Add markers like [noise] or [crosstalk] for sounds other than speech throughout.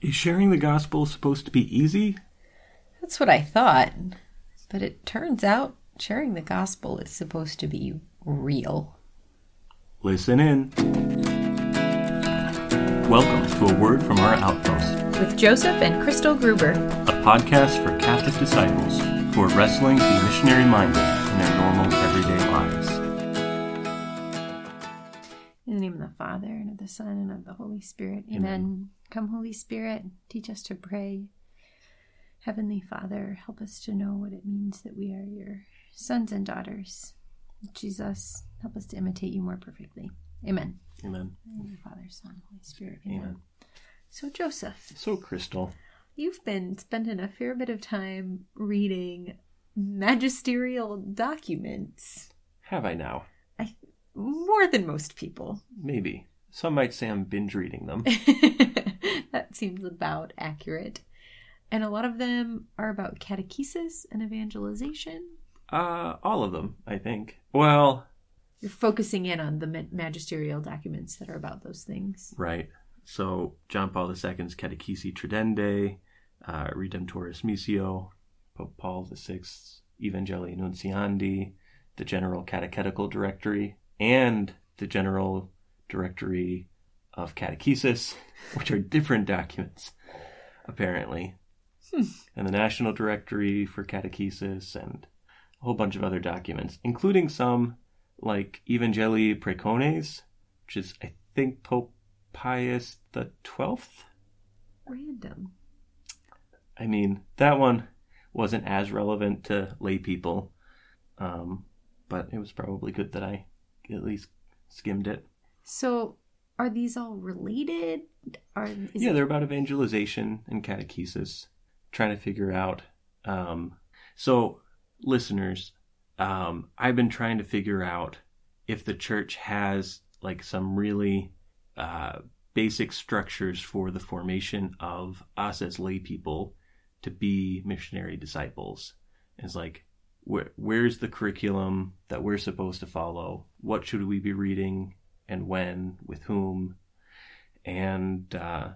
Is sharing the gospel supposed to be easy? That's what I thought. But it turns out sharing the gospel is supposed to be real. Listen in. Welcome to A Word from Our Outpost, With Joseph and Crystal Gruber. a podcast for Catholic disciples who are wrestling to be missionary minded in their normal everyday lives. In the name of the Father, and of the Son, and of the Holy Spirit. Amen. Come, Holy Spirit, teach us to pray. Heavenly Father, help us to know what it means that we are your sons and daughters. Jesus, help us to imitate you more perfectly. Amen. Amen. In the name of the Father, Son, Holy Spirit. Amen. Amen. So, Joseph, So, Crystal, you've been spending a fair bit of time reading magisterial documents. have I now? I, more than most people. Maybe. Some might say I'm binge reading them. [laughs] [laughs] that seems about accurate. And a lot of them are about catechesis and evangelization. Uh, all of them, I think. Well, You're focusing in on the magisterial documents that are about those things. Right. So John Paul II's Catechesi Tradendae, uh, Redemptoris Missio, Pope Paul VI's Evangelii Nuntiandi, the General Catechetical Directory, and the General Directory of Catechesis, which are different documents, apparently. And the National Directory for Catechesis, and a whole bunch of other documents, including some like Evangelii Praecones, which is, I think, Pope Pius the Twelfth. Random. I mean, that one wasn't as relevant to lay people, um, but it was probably good that I at least skimmed it. So, are these all related? Are yeah, it- they're about evangelization and catechesis, trying to figure out. Um, so, listeners, um, I've been trying to figure out if the church has like some really uh, basic structures for the formation of us as lay people to be missionary disciples. It's like, where, where's the curriculum that we're supposed to follow? What should we be reading and when, with whom? And uh,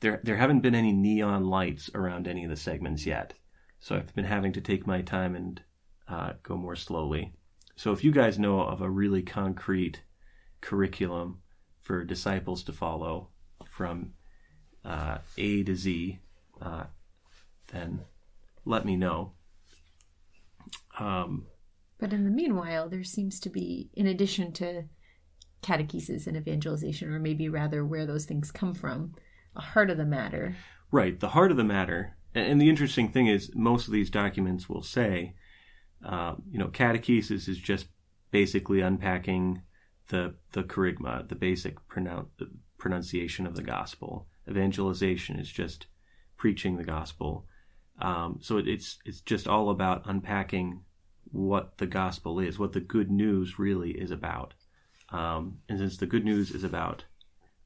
there there haven't been any neon lights around any of the segments yet. So I've been having to take my time and uh, go more slowly. So if you guys know of a really concrete curriculum for disciples to follow from uh, A to Z, uh, then let me know. Um, But in the meanwhile, there seems to be, in addition to catechesis and evangelization, or maybe rather where those things come from, a heart of the matter. Right. The heart of the matter, and and the interesting thing is, most of these documents will say, uh, you know, catechesis is just basically unpacking the the kerygma, the basic pronoun- pronunciation of the gospel. Evangelization is just preaching the gospel. Um, so it, it's it's just all about unpacking what the gospel is, what the good news really is about. Um, and since the good news is about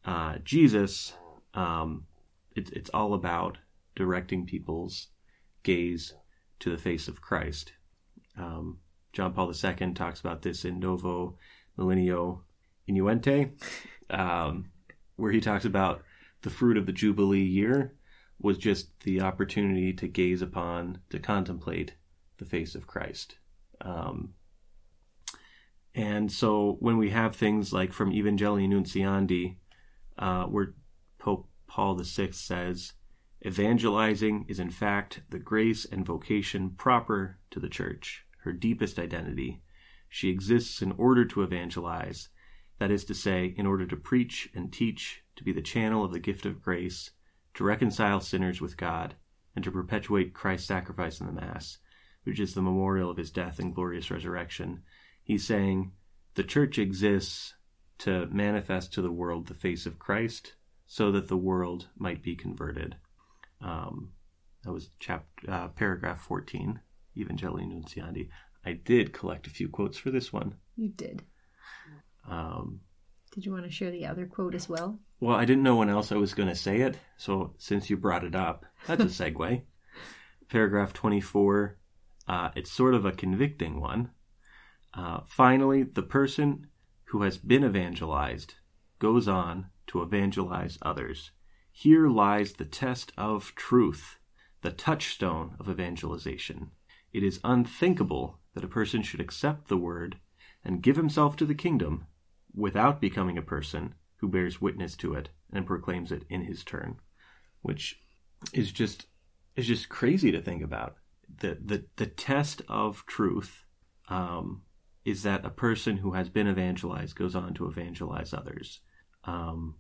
uh, Jesus, um, it's it's all about directing people's gaze to the face of Christ. Um, John Paul II talks about this in Novo Millennio Ineunte, um, where he talks about the fruit of the Jubilee year was just the opportunity to gaze upon, to contemplate the face of Christ. Um, and so when we have things like from Evangelii Nuntiandi, uh, where Pope Paul VI says, Evangelizing is in fact the grace and vocation proper to the Church, her deepest identity. She exists in order to evangelize, that is to say, in order to preach and teach, to be the channel of the gift of grace, to reconcile sinners with God, and to perpetuate Christ's sacrifice in the Mass, which is the memorial of his death and glorious resurrection. He's saying the Church exists to manifest to the world the face of Christ, so that the world might be converted. Um, that was chap- uh, paragraph 14, Evangelii Nuntiandi. I did collect a few quotes for this one. You did. Um, Did you want to share the other quote as well? well, I didn't know when else I was going to say it, so since you brought it up, that's a [laughs] segue. Paragraph 24, uh, it's sort of a convicting one. Uh, finally, the person who has been evangelized goes on to evangelize others. Here lies the test of truth, the touchstone of evangelization. It is unthinkable that a person should accept the word and give himself to the kingdom without becoming a person who bears witness to it and proclaims it in his turn, which is just is just crazy to think about. The the the test of truth um, is that a person who has been evangelized goes on to evangelize others. Um,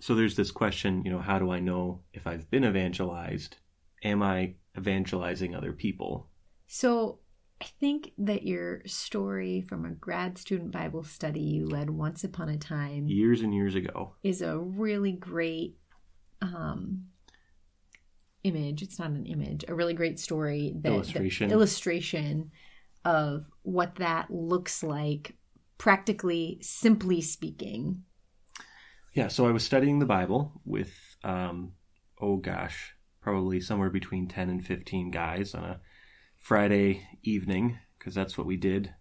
so there's this question, you know, how do I know if I've been evangelized? Am I evangelizing other people? So I think that your story from a grad student Bible study you led once upon a time years and years ago is a really great um, image. It's not an image, a really great story that illustration illustration of what that looks like, practically, simply speaking. Yeah, so I was studying the Bible with, um, oh gosh, probably somewhere between 10 and 15 guys on a Friday evening, because that's what we did.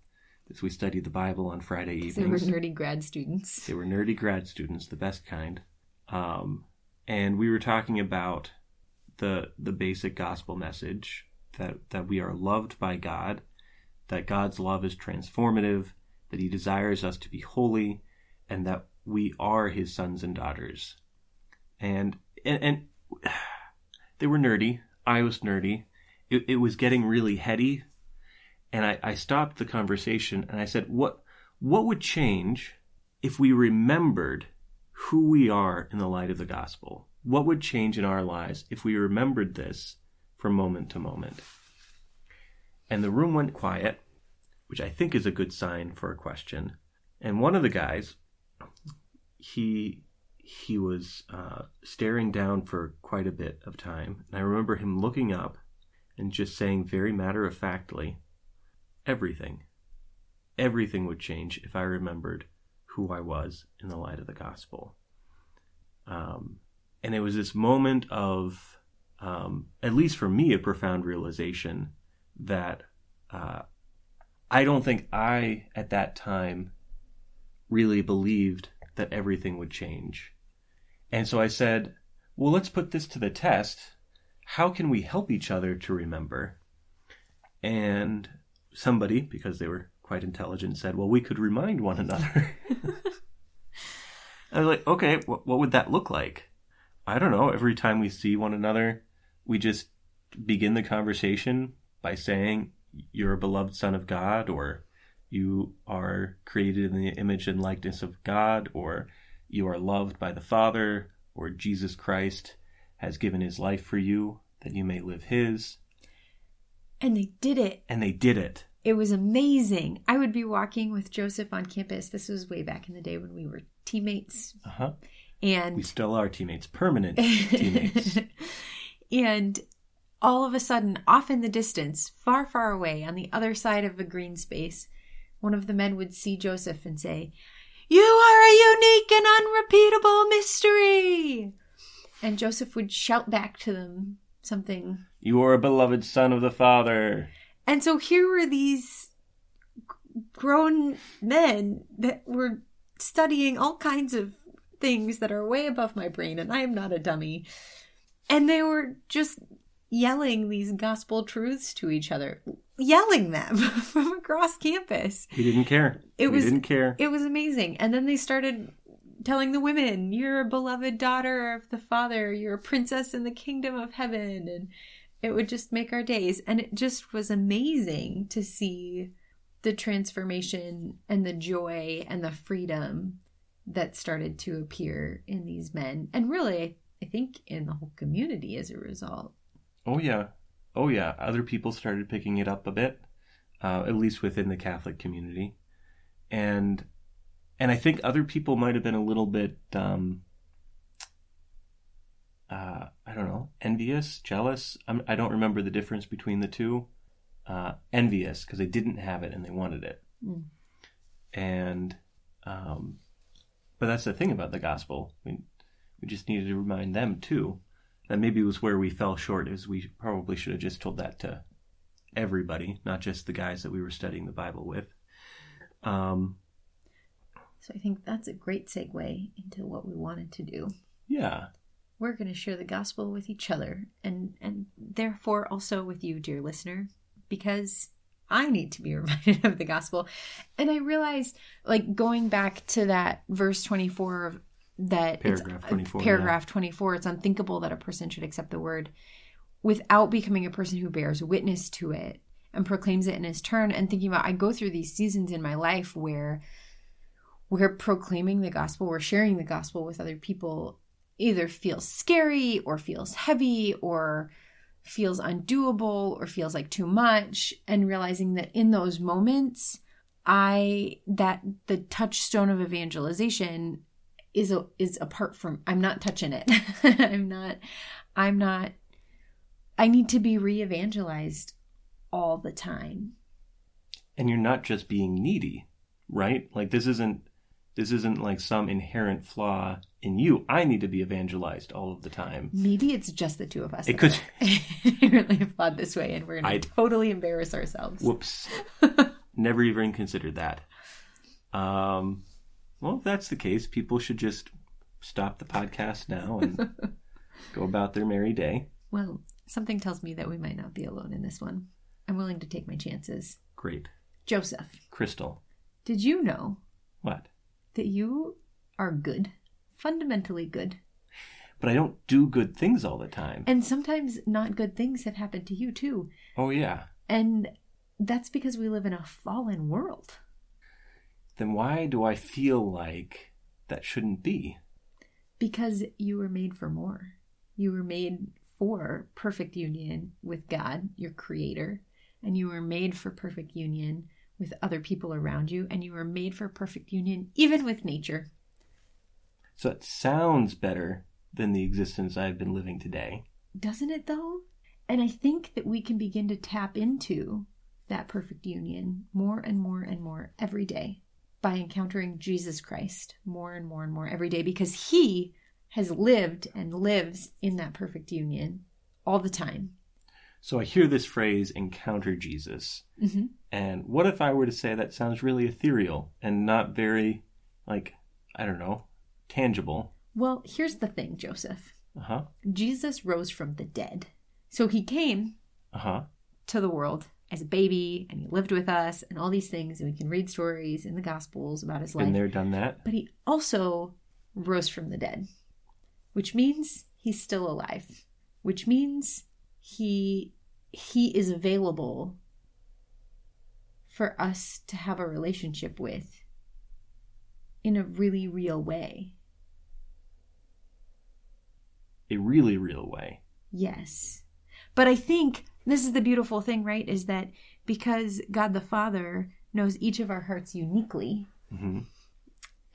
Is we studied the Bible on Friday evenings. They were nerdy grad students. They were nerdy grad students, the best kind. Um, and we were talking about the the basic gospel message that that we are loved by God, that God's love is transformative, that He desires us to be holy, and that we are His sons and daughters. And and, and [sighs] they were nerdy. I was nerdy it, it was getting really heady. And I, I stopped the conversation and I said, what, what would change if we remembered who we are in the light of the gospel? What would change in our lives if we remembered this from moment to moment? And the room went quiet, which I think is a good sign for a question. And one of the guys, he he was uh, staring down for quite a bit of time. And I remember him looking up and just saying very matter of factly, everything, everything would change if I remembered who I was in the light of the gospel. Um, and it was this moment of, um, at least for me, a profound realization that uh, I don't think I, at that time, really believed that everything would change. And so I said, well, let's put this to the test how can we help each other to remember? And somebody, because they were quite intelligent, said, well, we could remind one another. [laughs] I was like, okay, what, what would that look like? I don't know. Every time we see one another, we just begin the conversation by saying, You're a beloved Son of God, or you are created in the image and likeness of God, or you are loved by the Father, or Jesus Christ has given his life for you that you may live his. And they did it. And they did it. It was amazing. I would be walking with Joseph on campus. This was way back in the day when we were teammates. Uh huh. And we still are teammates, permanent teammates. [laughs] and all of a sudden, off in the distance, far, far away, on the other side of a green space, one of the men would see Joseph and say, You are a unique and unrepeatable mystery. And Joseph would shout back to them something. You are a beloved son of the Father. And so here were these grown men that were studying all kinds of things that are way above my brain, and I am not a dummy. And they were just yelling these gospel truths to each other, yelling them [laughs] from across campus. He didn't care. It he was didn't care. It was amazing. And then they started telling the women, You're a beloved daughter of the Father, you're a princess in the kingdom of heaven. And it would just make our days. And it just was amazing to see the transformation and the joy and the freedom that started to appear in these men. And really, I think in the whole community as a result. Oh, yeah. Oh, yeah. Other people started picking it up a bit, uh, at least within the Catholic community. And and I think other people might have been a little bit, um, uh, I don't know, envious, jealous. I'm, I do not remember the difference between the two. Uh, envious because they didn't have it and they wanted it. Mm. And, um, but that's the thing about the gospel. We, we just needed to remind them too. That maybe was where we fell short. Is we probably should have just told that to everybody, not just the guys that we were studying the Bible with. Um, so I think that's a great segue into what we wanted to do. Yeah. we're going to share the gospel with each other and and therefore also with you dear listener because I need to be [laughs] reminded of the gospel. And I realized like going back to that verse 24 that paragraph 24 paragraph yeah. 24 it's unthinkable that a person should accept the word without becoming a person who bears witness to it and proclaims it in his turn and thinking about I go through these seasons in my life where we're proclaiming the gospel, we're sharing the gospel with other people either feels scary or feels heavy or feels undoable or feels like too much and realizing that in those moments I that the touchstone of evangelization is a, is apart from I'm not touching it. [laughs] I'm not I'm not I need to be re-evangelized all the time. And you're not just being needy, right? Like this isn't this isn't like some inherent flaw in you. I need to be evangelized all of the time. Maybe it's just the two of us. It could inherently [laughs] flawed this way, and we're going to totally embarrass ourselves. Whoops! [laughs] Never even considered that. Um, well, if that's the case, people should just stop the podcast now and [laughs] go about their merry day. Well, something tells me that we might not be alone in this one. I'm willing to take my chances. Great. Joseph. Crystal. Did you know? What? That you are good. Fundamentally good. But I don't do good things all the time. And sometimes not good things have happened to you too. Oh, yeah. And that's because we live in a fallen world. Then why do I feel like that shouldn't be? Because you were made for more. You were made for perfect union with God, your creator, and you were made for perfect union with other people around you, and you were made for perfect union even with nature. So it sounds better than the existence I've been living today. Doesn't it though? And I think that we can begin to tap into that perfect union more and more and more every day by encountering Jesus Christ more and more and more every day because he has lived and lives in that perfect union all the time. So I hear this phrase, encounter Jesus. Mm-hmm. And what if I were to say that sounds really ethereal and not very, like, I don't know, tangible? Well, here's the thing, Joseph. Uh-huh. Jesus rose from the dead. So he came uh-huh. to the world as a baby and he lived with us and all these things and we can read stories in the gospels about his life. Been there, done that. But he also rose from the dead which means he's still alive, which means he he is available for us to have a relationship with in a really real way. A really real way. Yes. But I think this is the beautiful thing, right? Is that because God the Father knows each of our hearts uniquely, mm-hmm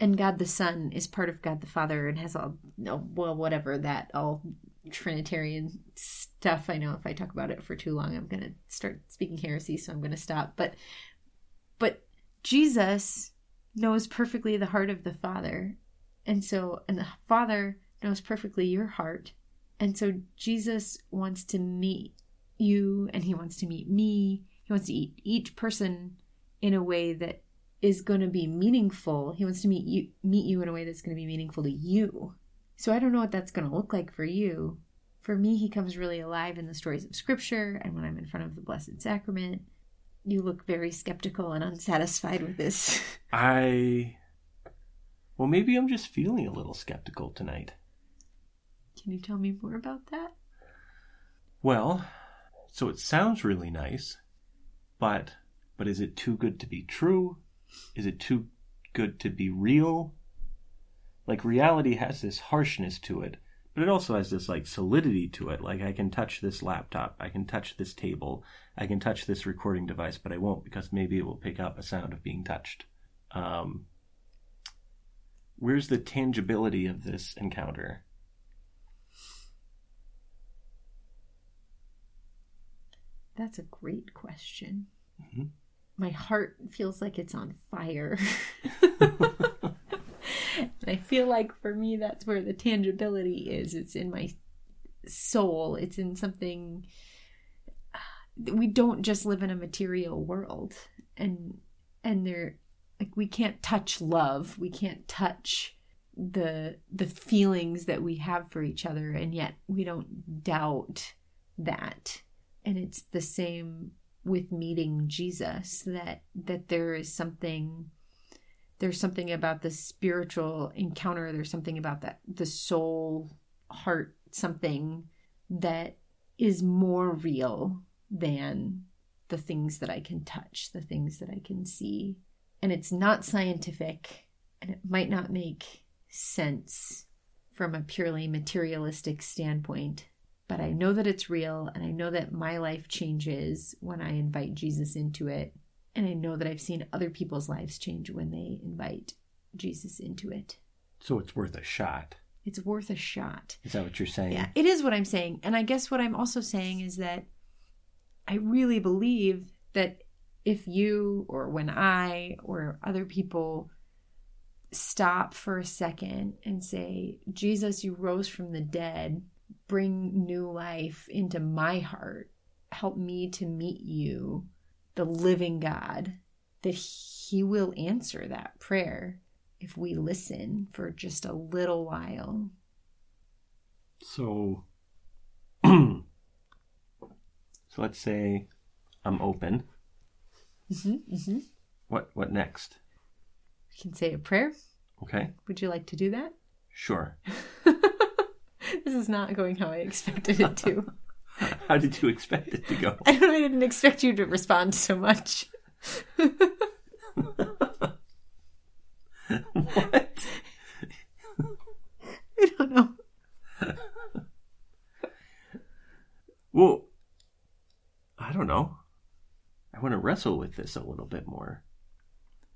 and God the Son is part of God the Father and has all well whatever that all Trinitarian stuff. I know if I talk about it for too long, I'm going to start speaking heresy, so I'm going to stop. But but Jesus knows perfectly the heart of the Father, and so and the Father knows perfectly your heart, and so Jesus wants to meet you, and He wants to meet me. He wants to eat each person in a way that is going to be meaningful. He wants to meet you meet you in a way that's going to be meaningful to you. So I don't know what that's going to look like for you. For me, he comes really alive in the stories of scripture and when I'm in front of the blessed sacrament. You look very skeptical and unsatisfied with this. [laughs] I Well, maybe I'm just feeling a little skeptical tonight. Can you tell me more about that? Well, so it sounds really nice, but but is it too good to be true? Is it too good to be real? Like reality has this harshness to it, but it also has this like solidity to it. Like I can touch this laptop, I can touch this table, I can touch this recording device, but I won't because maybe it will pick up a sound of being touched. Um, where's the tangibility of this encounter? That's a great question. Mm-hmm my heart feels like it's on fire. and [laughs] I feel like for me, that's where the tangibility is. It's in my soul, it's in something. We don't just live in a material world, and and there, like we can't touch love, we can't touch the the feelings that we have for each other and yet we don't doubt that and it's the same with meeting Jesus that that there is something there's something about the spiritual encounter there's something about that the soul heart something that is more real than the things that I can touch the things that I can see. And it's not scientific and it might not make sense from a purely materialistic standpoint but I know that it's real and I know that my life changes when I invite Jesus into it. And I know that I've seen other people's lives change when they invite Jesus into it. So it's worth a shot. It's worth a shot. Is that what you're saying? Yeah, it is what I'm saying. And I guess what I'm also saying is that I really believe that if you or when I or other people stop for a second and say, Jesus, you rose from the dead, bring new life into my heart. Help me to meet you, the living God, that He will answer that prayer if we listen for just a little while. So, [clears throat] so let's say I'm open. Mm-hmm, mm-hmm. What what next? We can say a prayer. Okay. Would you like to do that? Sure. [laughs] [laughs] this is not going how I expected it to. [laughs] how did you expect it to go? [laughs] I, I didn't expect you to respond so much. what? I don't know. well, I don't know. I want to wrestle with this a little bit more.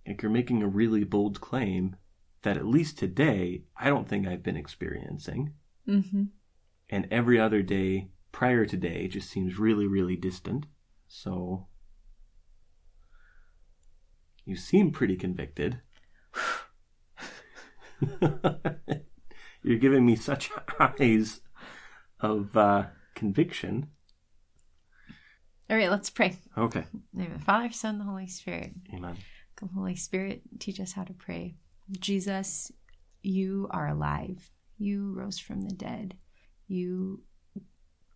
Like you're making a really bold claim that at least today, I don't think I've been experiencing. Mm-hmm. And every other day prior to today just seems really, really distant. So you seem pretty convicted. [laughs] You're giving me such [laughs] eyes of uh, conviction. All right, let's pray. Okay. name of the Father, Son, the Holy Spirit. Amen. Come, Holy Spirit, teach us how to pray. Jesus, you are alive. You rose from the dead. You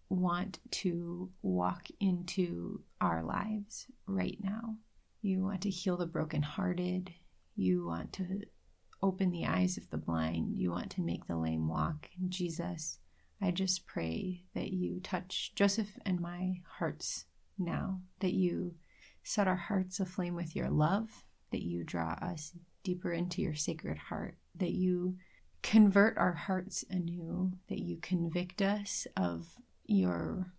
want to walk into our lives right now. You want to heal the brokenhearted. You want to open the eyes of the blind. You want to make the lame walk. Jesus, I just pray that you touch Joseph and my hearts now, that you set our hearts aflame with your love, that you draw us deeper into your sacred heart, that you convert our hearts anew, that you convict us of your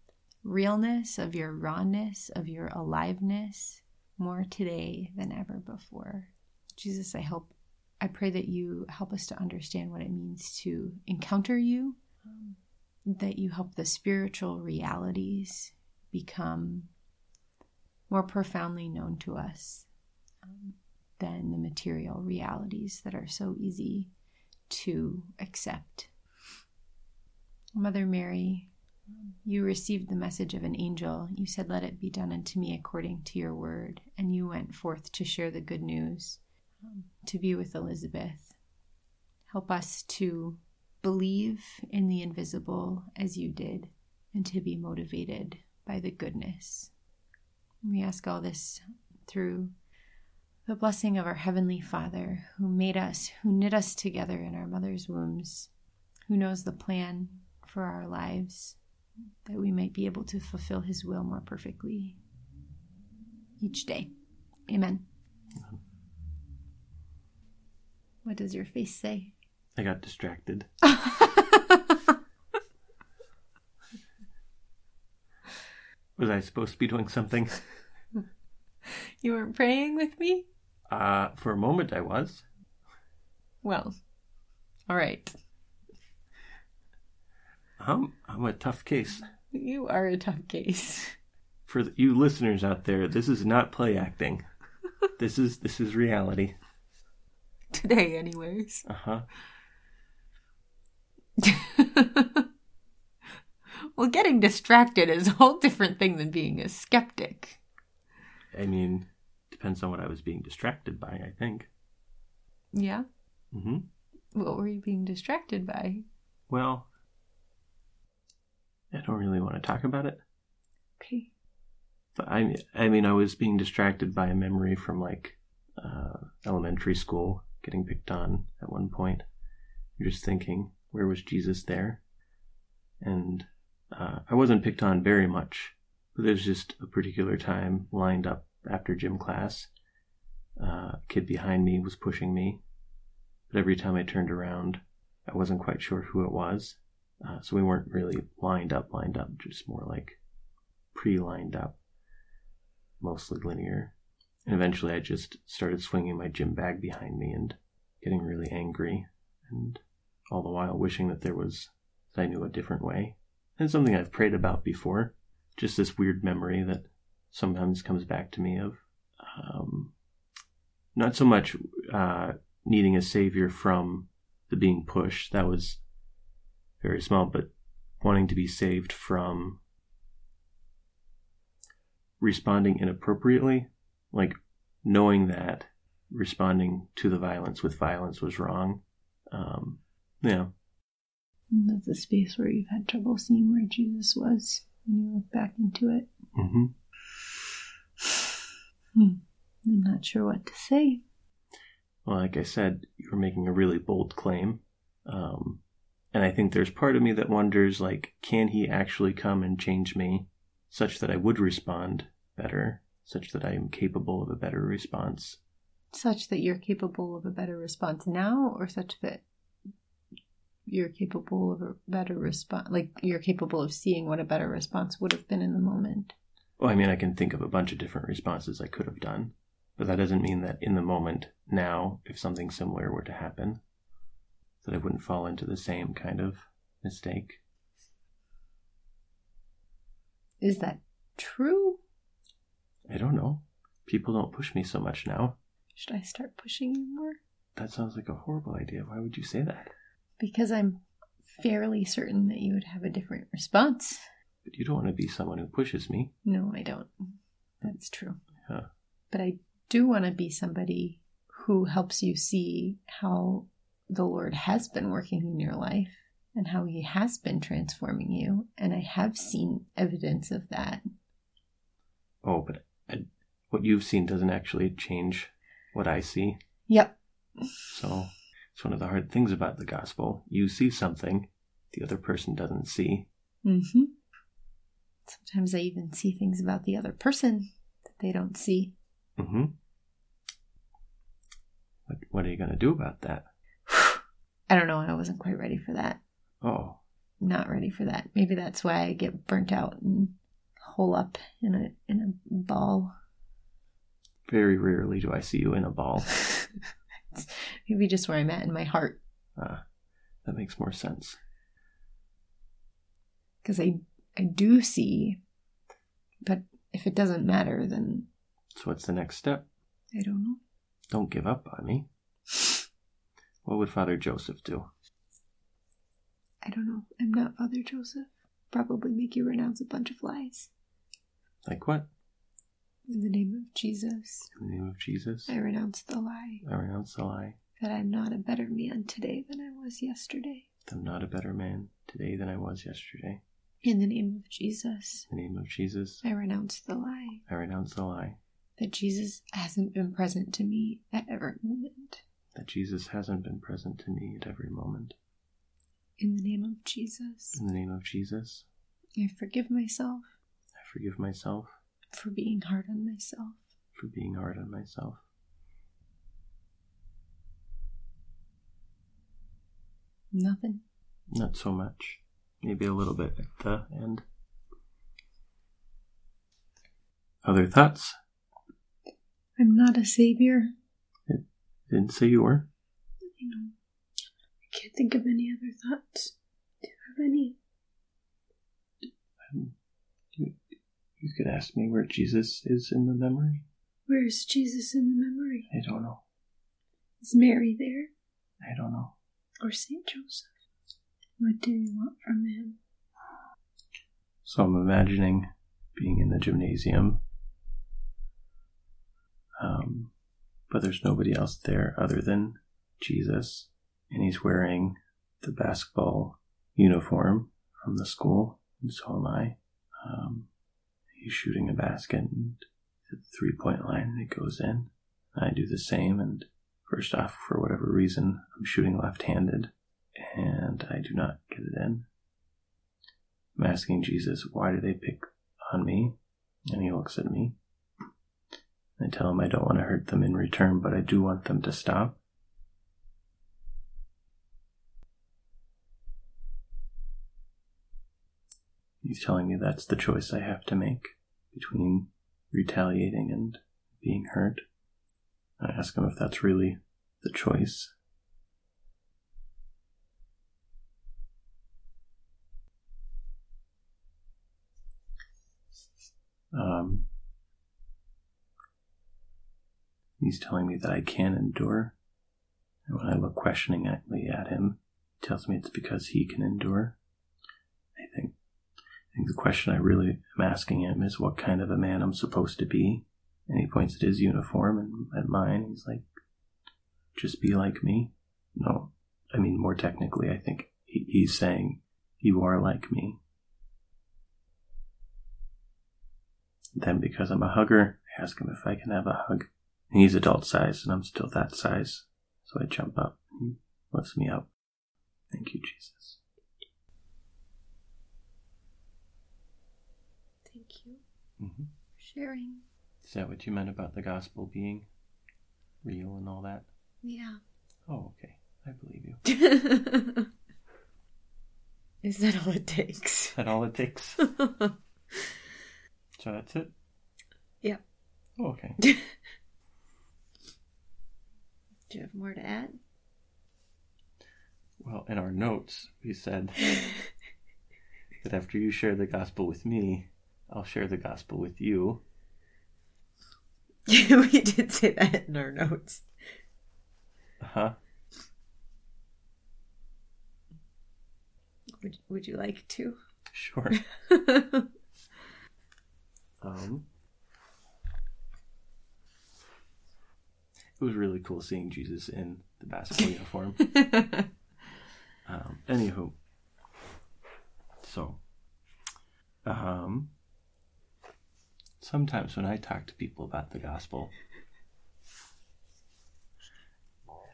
realness, of your rawness, of your aliveness more today than ever before. Jesus, I hope, I pray that you help us to understand what it means to encounter you, that you help the spiritual realities become more profoundly known to us um, than the material realities that are so easy to accept. Mother Mary, you received the message of an angel. You said, Let it be done unto me according to your word. And you went forth to share the good news, um, to be with Elizabeth. Help us to believe in the invisible as you did, and to be motivated by the goodness. We ask all this through the blessing of our Heavenly Father, who made us, who knit us together in our mother's wombs, who knows the plan for our lives, that we might be able to fulfill His will more perfectly each day. Amen. What does your face say? I got distracted. [laughs] Was I supposed to be doing something? You weren't praying with me? Uh, for a moment, I was. Well, all right. I'm, I'm a tough case. You are a tough case. For the, you listeners out there, this is not play acting. this is this is reality. Today, anyways. Uh huh. [laughs] well, getting distracted is a whole different thing than being a skeptic. I mean, depends on what I was being distracted by. I think. Yeah. Mm-hmm. What were you being distracted by? Well, I don't really want to talk about it. Okay. But I, I mean, I was being distracted by a memory from like uh, elementary school, getting picked on at one point. You're just thinking, where was Jesus there? And uh, I wasn't picked on very much, but there's just a particular time lined up after gym class. Uh, a kid behind me was pushing me, but every time I turned around, I wasn't quite sure who it was. Uh, so we weren't really lined up, lined up, just more like pre lined up, mostly linear. And eventually I just started swinging my gym bag behind me and getting really angry, and all the while wishing that there was, that I knew a different way. And something I've prayed about before, just this weird memory that sometimes comes back to me of um, not so much uh, needing a savior from the being pushed, that was very small, but wanting to be saved from responding inappropriately, like knowing that responding to the violence with violence was wrong. Um, yeah. That's a space where you've had trouble seeing where Jesus was when you look back into it. Mm-hmm. Hmm. I'm not sure what to say. Well, like I said, you're making a really bold claim. Um, and I think there's part of me that wonders, like, can he actually come and change me such that I would respond better, such that I am capable of a better response? Such that you're capable of a better response now, or such that you're capable of a better response, like you're capable of seeing what a better response would have been in the moment? Well, I mean, I can think of a bunch of different responses I could have done, but that doesn't mean that in the moment, now, if something similar were to happen, that I wouldn't fall into the same kind of mistake. Is that true? I don't know. People don't push me so much now. Should I start pushing you more? That sounds like a horrible idea. Why would you say that? Because I'm fairly certain that you would have a different response. But you don't want to be someone who pushes me. No, I don't. That's true. Yeah. But I do want to be somebody who helps you see how the Lord has been working in your life and how He has been transforming you. And I have seen evidence of that. Oh, but I, what you've seen doesn't actually change what I see. Yep. So it's one of the hard things about the gospel. You see something the other person doesn't see. Mm-hmm. Sometimes I even see things about the other person that they don't see. Mm-hmm. What, what are you going to do about that? [sighs] I don't know. I wasn't quite ready for that. Oh, Not ready for that. Maybe that's why I get burnt out and hole up in a in a ball. very rarely do I see you in a ball. It's [laughs] Maybe just where I'm at in my heart. Ah, that makes more sense. Because I I do see, but if it doesn't matter, then So what's the next step? I don't know. Don't give up on me. [laughs] What would Father Joseph do? I don't know. I'm not Father Joseph. Probably make you renounce a bunch of lies. Like what? In the name of Jesus, In the name of Jesus, I renounce the lie I renounce the lie. that I'm not a better man today than I was yesterday. I'm not a better man today than I was yesterday. In the name of Jesus, In the name of Jesus, I renounce the lie I renounce the lie that Jesus hasn't been present to me at every moment. that Jesus hasn't been present to me at every moment. In the name of Jesus, In the name of Jesus, I forgive myself I forgive myself for being hard on myself. for being hard on myself. Nothing. Not so much. Maybe a little bit at the end. Other thoughts? I'm not a savior. Didn't say you were. I know. I can't think of any other thoughts. Do you have any? Um, you, you could ask me where Jesus is in the memory. Where's Jesus in the memory? I don't know. Is Mary there? I don't know. Or Saint Joseph? What do you want from him? So I'm imagining being in the gymnasium. Um, but there's nobody else there other than Jesus and he's wearing the basketball uniform from the school, and so am I. Um, he's shooting a basket and at the three point line and it goes in. I do the same, and first off, for whatever reason, I'm shooting left handed and I do not get it in. I'm asking Jesus, why do they pick on me? And he looks at me. I tell him I don't want to hurt them in return, but I do want them to stop. He's telling me that's the choice I have to make between retaliating and being hurt. I ask him if that's really the choice. Um, he's telling me that I can endure. And when I look questioningly at him, he tells me it's because he can endure. I think, I think the question I really am asking him is what kind of a man I'm supposed to be. And he points at his uniform and at mine. He's like, just be like me. No, I mean, more technically, I think he, he's saying, you are like me. Then, because I'm a hugger, I ask him if I can have a hug. And he's adult size, and I'm still that size. So I jump up. He lifts me up. Thank you, Jesus. Thank you Mm-hmm. for sharing. Is that what you meant about the gospel being real and all that? Yeah. Oh, okay. I believe you. [laughs] Is that all it takes? Is that all it takes? [laughs] So that's it? Yeah. Oh, okay. [laughs] Do you have more to add? Well, in our notes, we said [laughs] that after you share the gospel with me, I'll share the gospel with you. [laughs] we did say that in our notes. Uh huh. Would Would you like to? Sure. Um, it was really cool seeing Jesus in the basketball [laughs] uniform. Um, anywho, so um, sometimes when I talk to people about the gospel,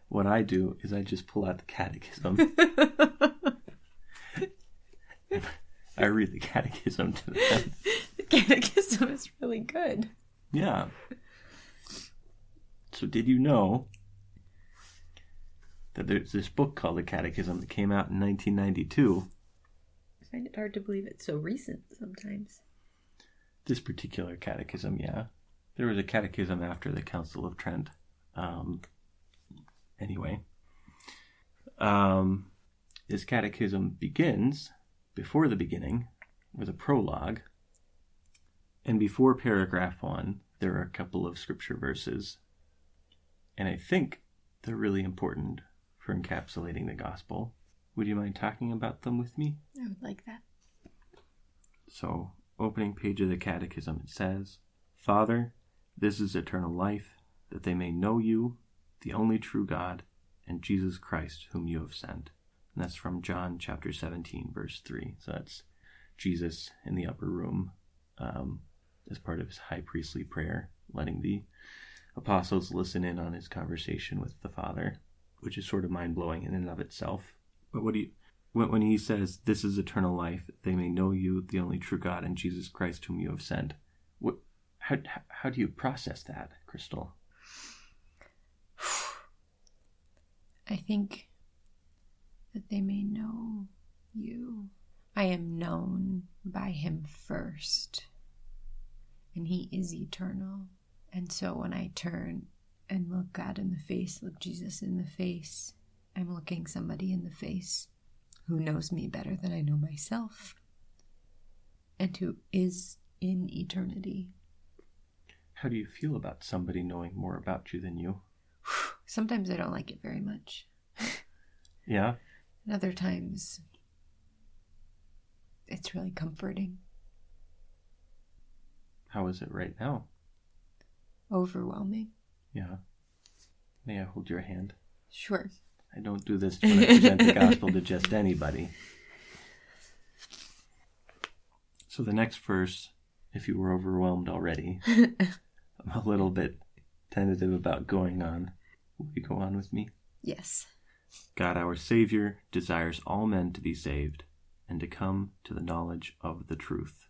what I do is I just pull out the catechism. [laughs] [laughs] I read the catechism to them. Catechism is really good. Yeah. So, did you know that there's this book called The Catechism that came out in 1992? I find it hard to believe it's so recent sometimes. This particular catechism, yeah. There was a catechism after the Council of Trent. Um, anyway, um, this catechism begins before the beginning with a prologue. And before paragraph one, there are a couple of scripture verses. And I think they're really important for encapsulating the gospel. Would you mind talking about them with me? I would like that. So, opening page of the Catechism, it says, Father, this is eternal life, that they may know you, the only true God, and Jesus Christ, whom you have sent. And that's from John chapter 17, verse 3. So that's Jesus in the upper room um, as part of his high priestly prayer, letting the apostles listen in on his conversation with the Father, which is sort of mind blowing in and of itself. But what do you, when, when he says, This is eternal life, they may know you, the only true God, and Jesus Christ, whom you have sent, what, how, how do you process that, Crystal? [sighs] I think that they may know you. I am known by him first, and he is eternal. And so when I turn and look God in the face, look Jesus in the face, I'm looking somebody in the face who knows me better than I know myself and who is in eternity. How do you feel about somebody knowing more about you than you? [sighs] Sometimes I don't like it very much. Yeah? And other times it's really comforting, How is it right now? overwhelming. Yeah. May I hold your hand? Sure. I don't do this when I present the gospel to just [laughs] anybody. So the next verse, if you were overwhelmed already, [laughs] I'm a little bit tentative about going on. Will you go on with me? Yes. God our Savior desires all men to be saved and to come to the knowledge of the truth.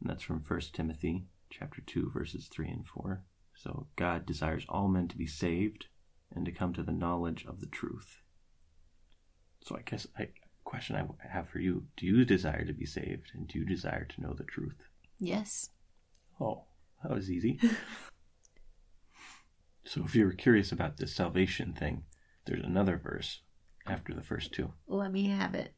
And that's from 1 Timothy chapter 2 verses 3 and 4. So God desires all men to be saved and to come to the knowledge of the truth. So I guess I question I have for you, do you desire to be saved and do you desire to know the truth? Yes. Oh, that was easy. [laughs] so if you're curious about this salvation thing, there's another verse after the first two. Let me have it.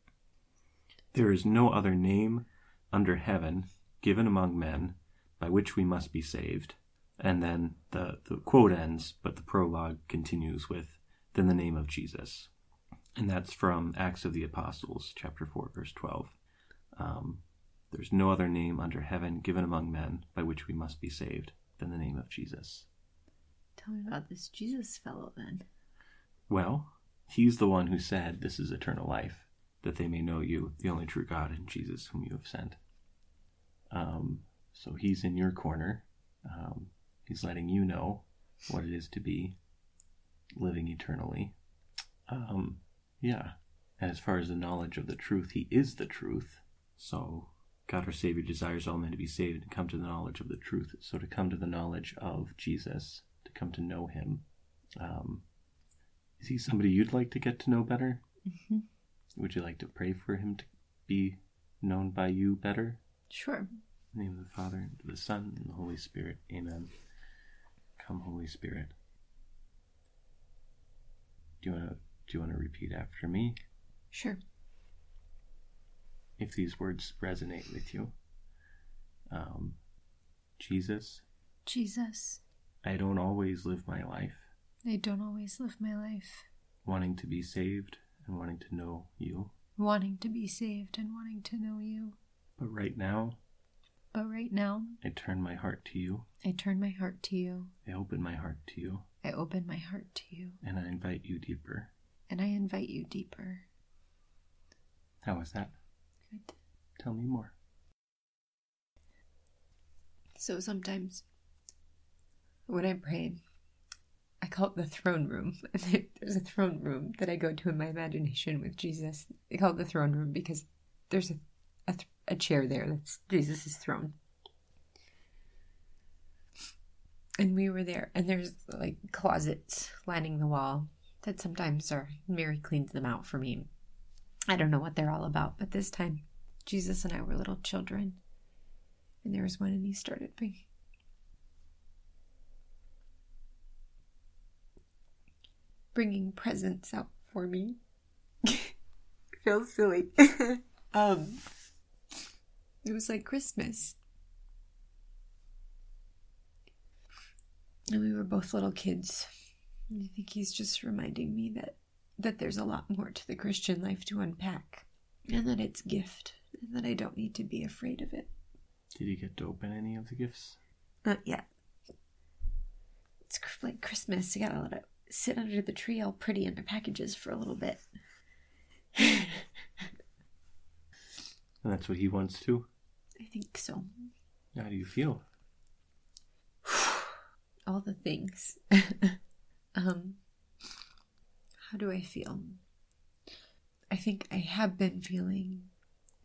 There is no other name under heaven given among men by which we must be saved. And then the, the quote ends, but the prologue continues with, Then the name of Jesus. And that's from Acts of the Apostles, chapter 4, verse 12. Um, There's no other name under heaven given among men by which we must be saved than the name of Jesus. Tell me about this Jesus fellow then. Well, he's the one who said, This is eternal life, that they may know you, the only true God, and Jesus whom you have sent. Um, so he's in your corner. Um, he's letting you know what it is to be living eternally. Um, yeah. As far as the knowledge of the truth, he is the truth. So God our Savior desires all men to be saved and come to the knowledge of the truth. So to come to the knowledge of Jesus, to come to know him. Um, is he somebody you'd like to get to know better? Mm-hmm. Would you like to pray for him to be known by you better? Sure. In the name of the Father, and the Son, and the Holy Spirit. Amen. Come, Holy Spirit. Do you want to do you want to repeat after me? Sure. If these words resonate with you, um, Jesus, Jesus, I don't always live my life I don't always live my life wanting to be saved and wanting to know you, wanting to be saved and wanting to know you. But right now But right now, I turn my heart to you. I turn my heart to you. I open my heart to you, I open my heart to you. and I invite you deeper. And I invite you deeper. How was that? Good. Tell me more. So sometimes when I pray, I call it the throne room. [laughs] There's a throne room that I go to in my imagination with Jesus. I call it the throne room because there's a, a, chair there that's Jesus' throne. And we were there, and there's like closets lining the wall that sometimes are, Mary cleans them out for me. I don't know what they're all about, but this time Jesus and I were little children. And there was one, and he started bringing bringing presents out for me. [laughs] Feels silly. [laughs] um, it was like Christmas, and we were both little kids. And I think he's just reminding me that that there's a lot more to the Christian life to unpack, and that it's gift, and that I don't need to be afraid of it. Did you get to open any of the gifts? Not yet. It's like Christmas. You gotta let it sit under the tree all pretty in the packages for a little bit. [laughs] And that's what he wants to. I think so. How do you feel? [sighs] All the things. [laughs] um, how do I feel? I think I have been feeling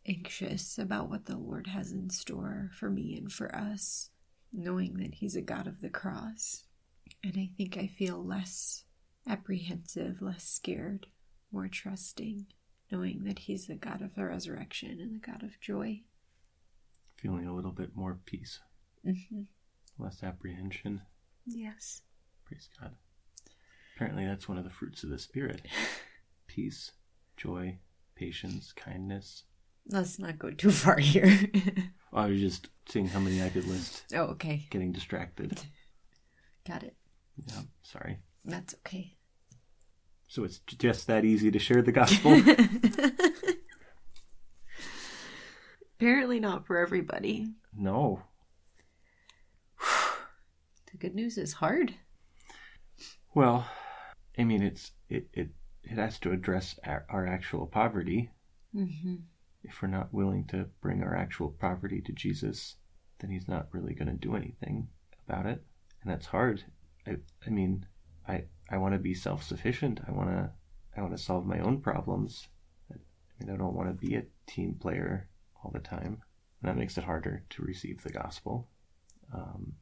anxious about what the Lord has in store for me and for us, knowing that He's a God of the cross. And I think I feel less apprehensive, less scared, more trusting, knowing that He's the God of the resurrection and the God of joy. Feeling a little bit more peace, hmm less apprehension. Yes. Praise God. Apparently, that's one of the fruits of the Spirit [laughs] peace, joy, patience, kindness. Let's not go too far here. [laughs] Oh, I was just seeing how many I could list. oh, okay. Getting distracted. Got it. Yeah, sorry. That's okay. So it's just that easy to share the gospel? [laughs] Apparently not for everybody. no. [sighs] The good news is hard. Well, I mean, it's it, it it has to address our, our actual poverty. Mm-hmm. If we're not willing to bring our actual poverty to Jesus, then he's not really going to do anything about it. And that's hard. I, I mean, I, I want to be self-sufficient. I want to, I want to solve my own problems. I mean, I don't want to be a team player all the time. And that makes it harder to receive the gospel. Um,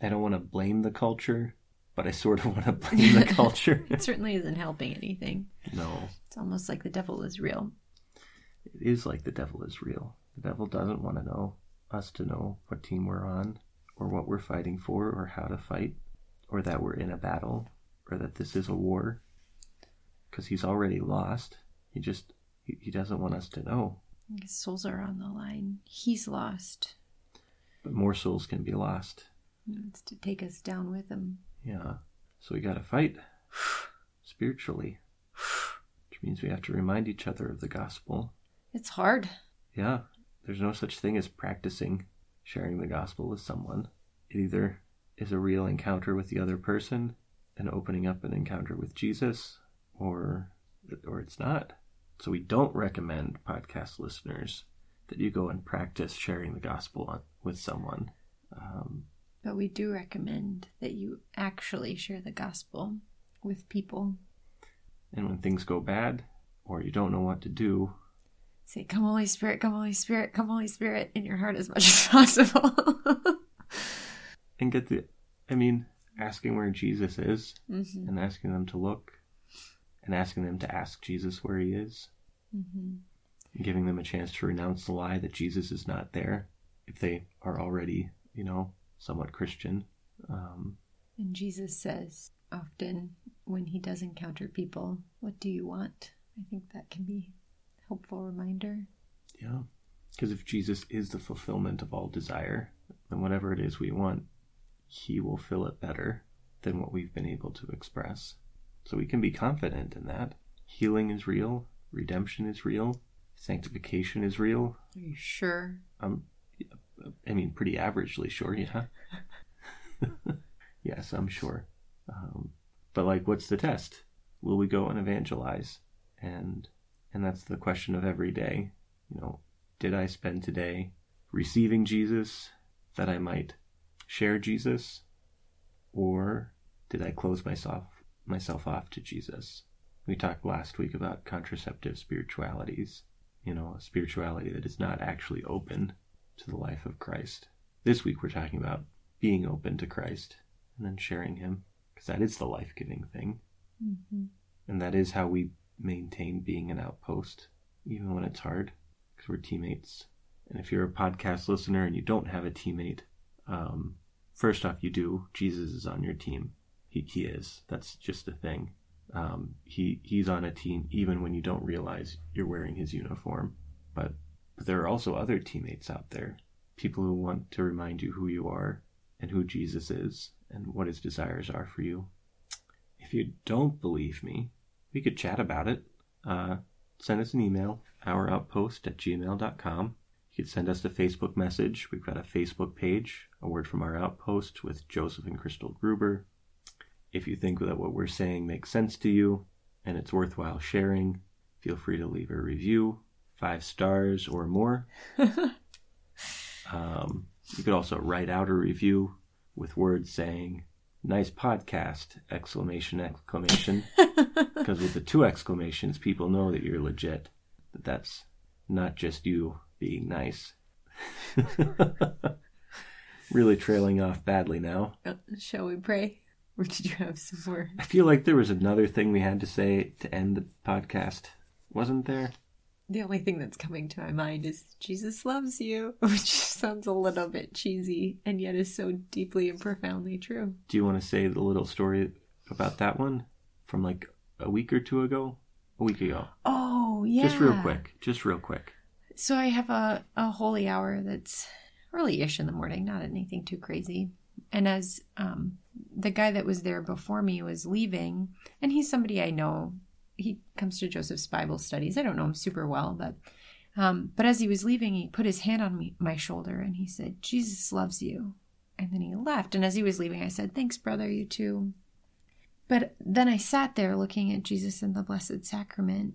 I don't want to blame the culture, but I sort of [laughs] want to blame the culture. [laughs] it certainly isn't helping anything. no, It's almost like the devil is real. it is like the devil is real. The devil doesn't want to know us to know what team we're on, or what we're fighting for, or how to fight, or that we're in a battle, or that this is a war. Because he's already lost. He just, he, he doesn't want us to know. His souls are on the line. He's lost. But more souls can be lost. It's to take us down with him. Yeah. So we gotta fight [sighs] spiritually. Which means we have to remind each other of the gospel. It's hard. Yeah. There's no such thing as practicing sharing the gospel with someone. It either is a real encounter with the other person and opening up an encounter with Jesus, or or it's not. So we don't recommend podcast listeners that you go and practice sharing the gospel on, with someone. Um, But we do recommend that you actually share the gospel with people. and when things go bad, or you don't know what to do, Say, Come, Holy Spirit, come, Holy Spirit, come, Holy Spirit, in your heart as much [laughs] as possible. and get the i mean asking where jesus is hmm and asking them to look and asking them to ask jesus where he is. Hmm and giving them a chance to renounce the lie that jesus is not there if they are already you know somewhat christian. Um, And Jesus says often when he does encounter people, What do you want? I think that can be a helpful reminder. yeah. Because if jesus is the fulfillment of all desire then whatever it is we want he will fill it better than what we've been able to express so we can be confident in that healing is real redemption is real sanctification is real Are you sure? I'm, I mean, pretty averagely sure, yeah. [laughs] yes, I'm sure. Um, but like, what's the test? Will we go and evangelize? And and that's the question of every day. You know, did I spend today receiving Jesus that I might share Jesus, or did I close myself myself off to Jesus? We talked last week about contraceptive spiritualities. You know, a spirituality that is not actually open to the life of Christ. This week we're talking about being open to Christ and then sharing Him, because that is the life giving thing. Mm-hmm. And that is how we maintain being an outpost, even when it's hard, because we're teammates. And if you're a podcast listener and you don't have a teammate, um, first off, you do. Jesus is on your team. He, he is. That's just a thing. Um, he he's on a team even when you don't realize you're wearing his uniform. But but there are also other teammates out there, people who want to remind you who you are and who Jesus is and what his desires are for you. If you don't believe me, we could chat about it. Uh, send us an email, ouroutpost at gmail.com. You send us a Facebook message. We've got a Facebook page, A Word from Our Outpost with Joseph and Crystal Gruber. If you think that what we're saying makes sense to you and it's worthwhile sharing, feel free to leave a review, five stars or more. [laughs] um, you could also write out a review with words saying, nice podcast, exclamation, exclamation. [laughs] Because with the two exclamations, people know that you're legit, that that's not just you being nice. [laughs] really trailing off badly now. Uh, shall we pray? Or did you have some more? I feel like there was another thing we had to say to end the podcast, wasn't there? The only thing that's coming to my mind is Jesus loves you, [laughs] which sounds a little bit cheesy and yet is so deeply and profoundly true. Do you want to say the little story about that one from like a week or two ago? A week ago. Oh, yeah. Just real quick. Just real quick. So I have a, a holy hour that's early ish in the morning, not anything too crazy. And as um, the guy that was there before me was leaving, and he's somebody I know, he comes to Joseph's Bible studies. I don't know him super well, but um, but as he was leaving, he put his hand on me, my shoulder and he said, "Jesus loves you." And then he left. And as he was leaving, I said, "Thanks, brother. You too." But then I sat there looking at Jesus in the Blessed Sacrament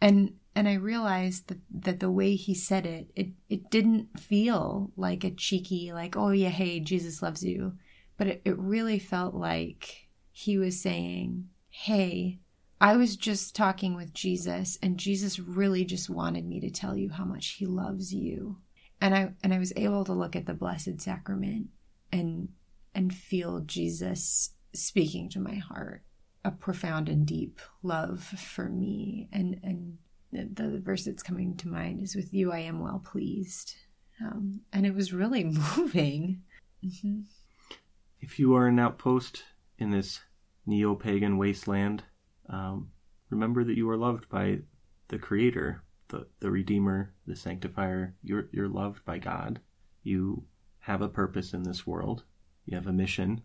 and and I realized that, that the way he said it, it it didn't feel like a cheeky, like, oh yeah, hey, Jesus loves you. But it, it really felt like he was saying, Hey, I was just talking with Jesus, and Jesus really just wanted me to tell you how much he loves you. And I and I was able to look at the Blessed Sacrament and and feel Jesus speaking to my heart a profound and deep love for me and and the, verse that's coming to mind is with you i am well pleased. Um, and it was really [laughs] moving. Mm-hmm. if you are an outpost in this neo-pagan wasteland um, remember that you are loved by the creator the, the redeemer the sanctifier. You're, you're loved by god. You have a purpose in this world. You have a mission.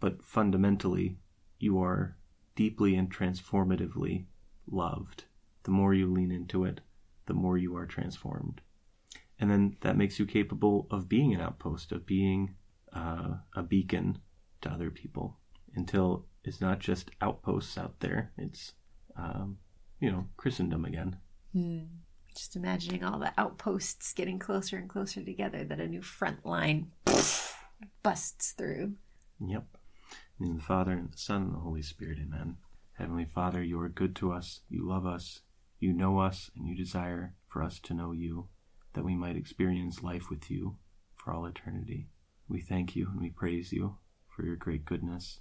But fundamentally, you are deeply and transformatively loved. The more you lean into it, the more you are transformed. And then that makes you capable of being an outpost, of being uh, a beacon to other people until it's not just outposts out there, it's, um, you know, Christendom again. Mm. Just imagining all the outposts getting closer and closer together that a new front line [laughs] busts through. Yep. In the Father, and the Son, and the Holy Spirit. Amen. Heavenly Father, you are good to us, you love us, you know us, and you desire for us to know you, that we might experience life with you for all eternity. We thank you and we praise you for your great goodness.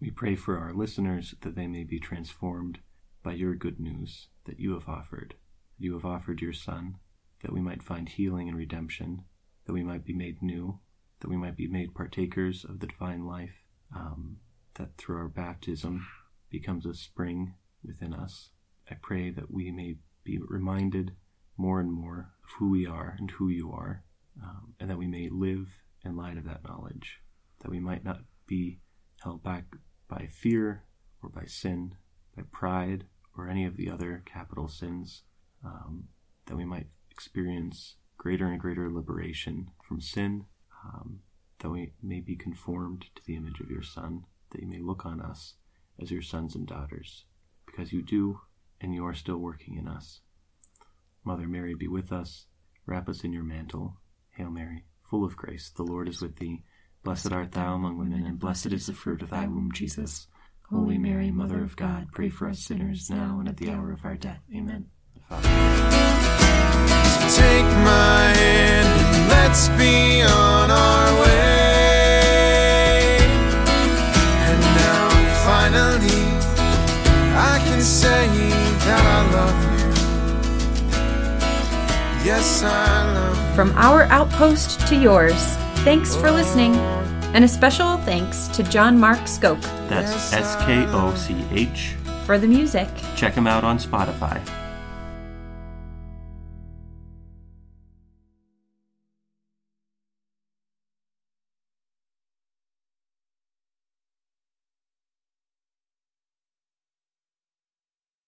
We pray for our listeners that they may be transformed by your good news that you have offered. That you have offered your Son, that we might find healing and redemption, that we might be made new, that we might be made partakers of the divine life um, that through our baptism becomes a spring within us. I pray that we may be reminded more and more of who we are and who you are, um, and that we may live in light of that knowledge, that we might not be held back by fear or by sin, by pride or any of the other capital sins, um, that we might experience greater and greater liberation from sin, um, that we may be conformed to the image of your Son, that you may look on us as your sons and daughters, because you do, and you are still working in us. Mother Mary, be with us, wrap us in your mantle. Hail Mary, full of grace, the Lord is with thee. Blessed art thou among women, and blessed is the fruit of thy womb, Jesus. Holy Mary, Mother of God, pray for us sinners now and at the hour of our death. Amen. Take my hand and let's be on our way. say that I love you. Yes, I love you. From our outpost to yours, thanks for oh. listening. And a special thanks to John Mark Skoch. That's S K O C H. For the music. Check him out on Spotify.